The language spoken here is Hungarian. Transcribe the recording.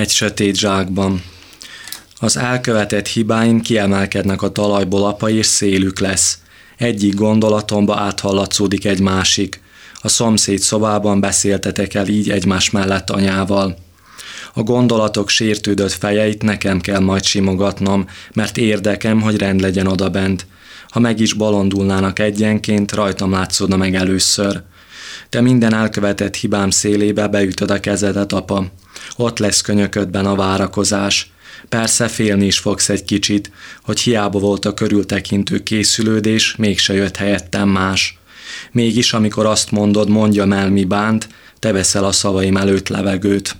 egy sötét zsákban. Az elkövetett hibáim kiemelkednek a talajból apa és szélük lesz. Egyik gondolatomba áthallatszódik egy másik. A szomszéd szobában beszéltetek el így egymás mellett anyával. A gondolatok sértődött fejeit nekem kell majd simogatnom, mert érdekem, hogy rend legyen odabent. Ha meg is balondulnának egyenként, rajtam látszódna meg először. Te minden elkövetett hibám szélébe beütöd a kezedet, apa. Ott lesz könyöködben a várakozás. Persze félni is fogsz egy kicsit, hogy hiába volt a körültekintő készülődés, mégse jött helyettem más. Mégis, amikor azt mondod, mondjam el, mi bánt, te veszel a szavaim előtt levegőt.